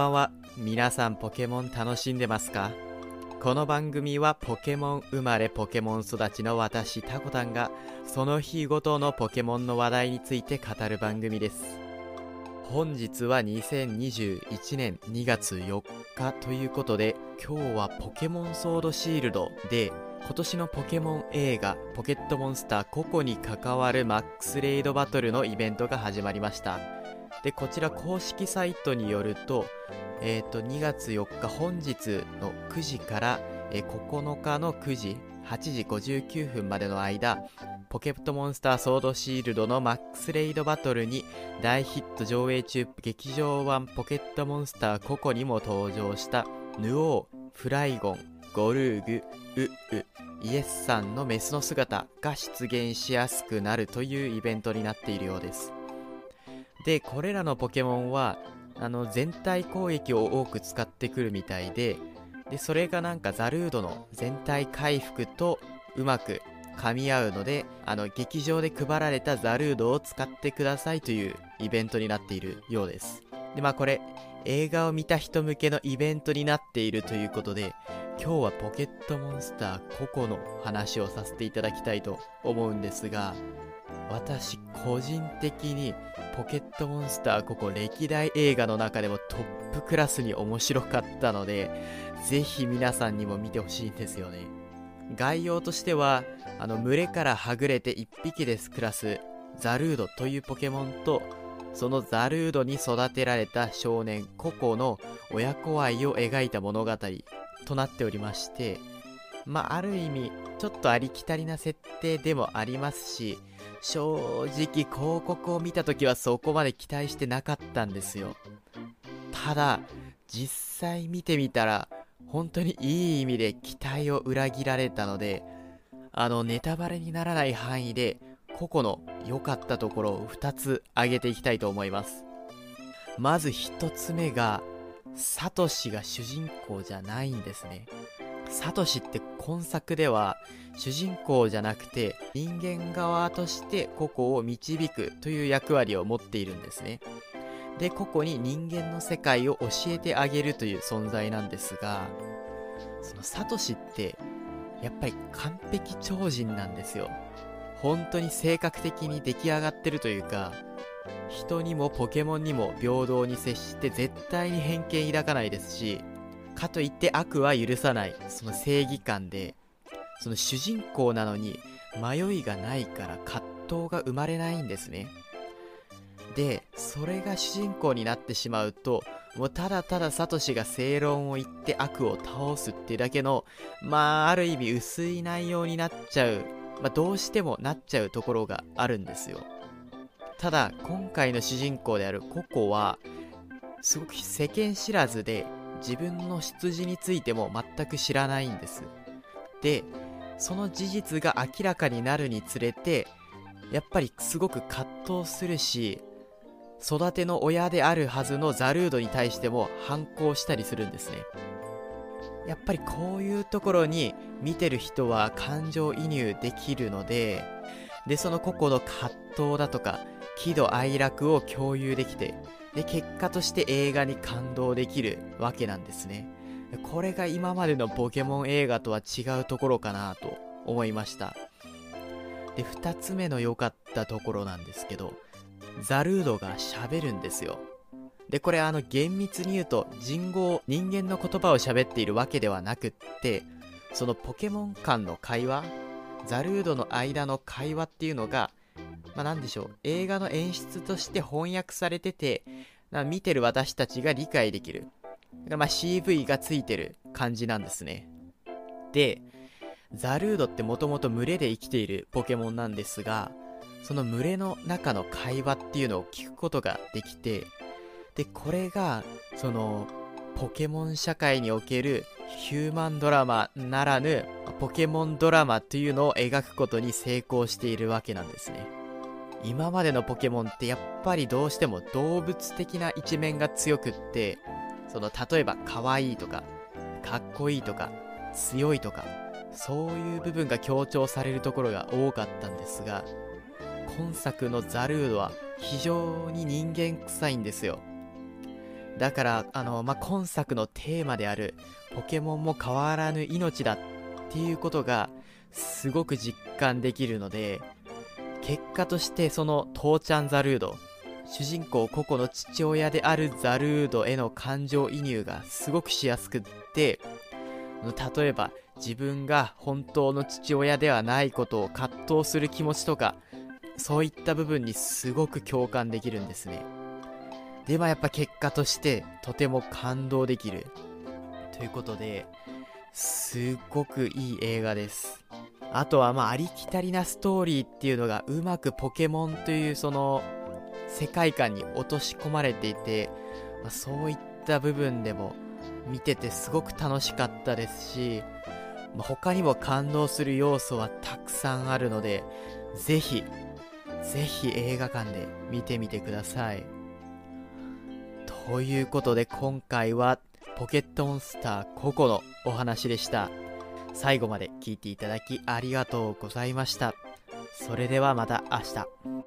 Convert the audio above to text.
ばんは。皆さんポケモン楽しんでますか？この番組はポケモン生まれポケモン育ちの私タコタンがその日ごとのポケモンの話題について語る番組です本日は2021年2月4日ということで今日はポケモンソードシールドで今年のポケモン映画ポケットモンスターココに関わるマックスレイドバトルのイベントが始まりました。でこちら公式サイトによると,、えー、と2月4日本日の9時から、えー9日の9時8時59分までの間ポケットモンスターソードシールドのマックスレイドバトルに大ヒット上映中劇場版ポケットモンスターココにも登場したヌオー、フライゴン、ゴルーグ、ウウ、イエスさんのメスの姿が出現しやすくなるというイベントになっているようです。でこれらのポケモンはあの全体攻撃を多く使ってくるみたいででそれがなんかザルードの全体回復とうまく噛み合うのであの劇場で配られたザルードを使ってくださいというイベントになっているようです。でまあこれ映画を見た人向けのイベントになっているということで今日はポケットモンスターココの話をさせていただきたいと思うんですが私個人的にポケットモンスターここ歴代映画の中でもトップクラスに面白かったのでぜひ皆さんにも見てほしいんですよね。概要としてはあの群れからはぐれて1匹です暮らすザルードというポケモンとそのザルードに育てられた少年ココの親子愛を描いた物語となっておりましてまあある意味ちょっとありきたりな設定でもありますし正直広告を見た時はそこまで期待してなかったんですよ。ただ実際見てみたら本当にいい意味で期待を裏切られたのであのネタバレにならない範囲で個々の良かったところを2つ挙げていきたいと思います。まず1つ目がサトシが主人公じゃないんですね。サトシって今作では主人公じゃなくて人間側としてココを導くという役割を持っているんですね。でココに人間の世界を教えてあげるという存在なんですがそのサトシってやっぱり完璧超人なんですよ。本当に性格的に出来上がってるというか人にもポケモンにも平等に接して絶対に偏見抱かないですしかといって悪は許さない。その正義感でその主人公なのに迷いがないから葛藤が生まれないんですね。でそれが主人公になってしまうともうただただサトシが正論を言って悪を倒すってだけのまあある意味薄い内容になっちゃう、まあ、どうしてもなっちゃうところがあるんですよ。ただ今回の主人公であるココはすごく世間知らずで自分の出自についても全く知らないんです。でその事実が明らかになるにつれてやっぱりすごく葛藤するし育ての親であるはずのザルードに対しても反抗したりするんですね。やっぱりこういうところに見てる人は感情移入できるのででその個々の葛藤だとか喜怒哀楽を共有できてで結果として映画に感動できるわけなんですね。これが今までのポケモン映画とは違うところかなと思いました。で2つ目の良かったところなんですけどザルードが喋るんですよ。でこれあの厳密に言うと人語人間の言葉を喋っているわけではなくってそのポケモン間の会話ザルードの間の会話っていうのがまあ何でしょう映画の演出として翻訳されてて見てる私たちが理解できるまあ、CV がついてる感じなんですね。で、ザルードってもともと群れで生きているポケモンなんですが、その群れの中の会話っていうのを聞くことができて、で、これが、その、ポケモン社会におけるヒューマンドラマならぬポケモンドラマというのを描くことに成功しているわけなんですね。今までのポケモンってやっぱりどうしても動物的な一面が強くってその例えば可愛いとかかっこいいとか強いとかそういう部分が強調されるところが多かったんですが今作のザルードは非常に人間臭いんですよだからあの、まあ、今作のテーマであるポケモンも変わらぬ命だっていうことがすごく実感できるので結果としてその父ちゃんザルード主人公ココの父親であるザルードへの感情移入がすごくしやすくって例えば自分が本当の父親ではないことを葛藤する気持ちとかそういった部分にすごく共感できるんですね。でまあやっぱ結果としてとても感動できる。ということですっごくいい映画です。あとはまあありきたりなストーリーっていうのがうまくポケモンというその世界観に落とし込まれていて、まあ、そういった部分でも見ててすごく楽しかったですし、まあ、他にも感動する要素はたくさんあるのでぜひぜひ映画館で見てみてください。ということで今回はポケットモンスターココのお話でした。最後まで聞いていただきありがとうございました。それではまた明日。